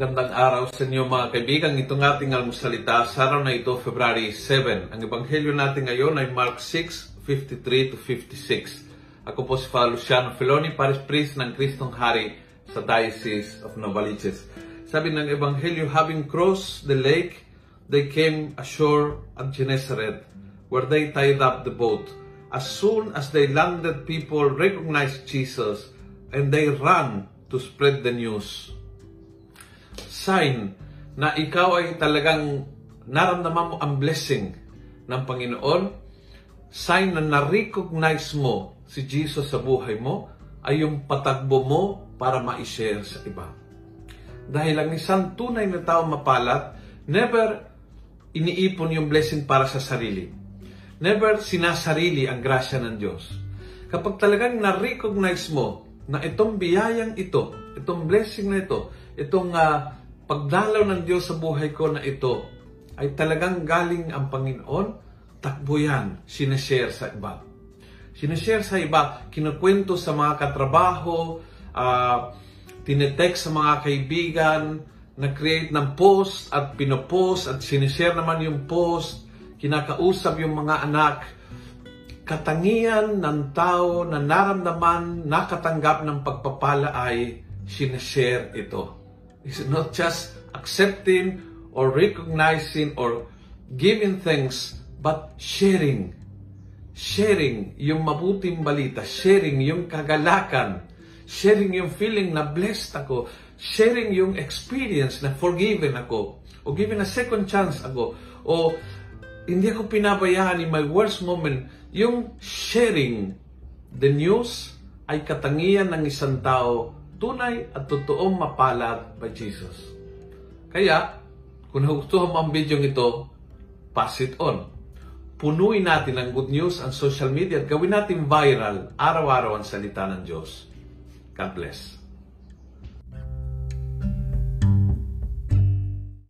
Magandang araw sa inyo mga kaibigan. Itong ating almusalita sa araw na ito, February 7. Ang ebanghelyo natin ngayon ay Mark 6, 53 to 56. Ako po si Father Luciano Feloni, Paris Priest ng Kristong Hari sa Diocese of Novaliches. Sabi ng ebanghelyo, having crossed the lake, they came ashore at Gennesaret, where they tied up the boat. As soon as they landed, people recognized Jesus and they ran to spread the news sign na ikaw ay talagang naramdaman mo ang blessing ng Panginoon, sign na na-recognize mo si Jesus sa buhay mo, ay yung patagbo mo para ma-share sa iba. Dahil ang isang tunay na tao mapalat, never iniipon yung blessing para sa sarili. Never sinasarili ang grasya ng Diyos. Kapag talagang na-recognize mo na itong biyayang ito, itong blessing na ito, itong uh, pagdalaw ng Diyos sa buhay ko na ito ay talagang galing ang Panginoon, takbo yan, sinashare sa iba. Sinashare sa iba, kinukwento sa mga katrabaho, uh, tinetext sa mga kaibigan, na-create ng post at pinopost at sinishare naman yung post, kinakausap yung mga anak. Katangian ng tao na naramdaman, nakatanggap ng pagpapala ay sinashare ito is not just accepting or recognizing or giving thanks, but sharing. Sharing yung mabuting balita, sharing yung kagalakan, sharing yung feeling na blessed ako, sharing yung experience na forgiven ako, o given a second chance ako, o hindi ako pinabayaan in my worst moment, yung sharing the news ay katangian ng isang tao tunay at totoong mapalad by Jesus. Kaya, kung nagustuhan mo ang video ito, pass it on. Punuin natin ang good news ang social media at gawin natin viral araw-araw ang salita ng Diyos. God bless.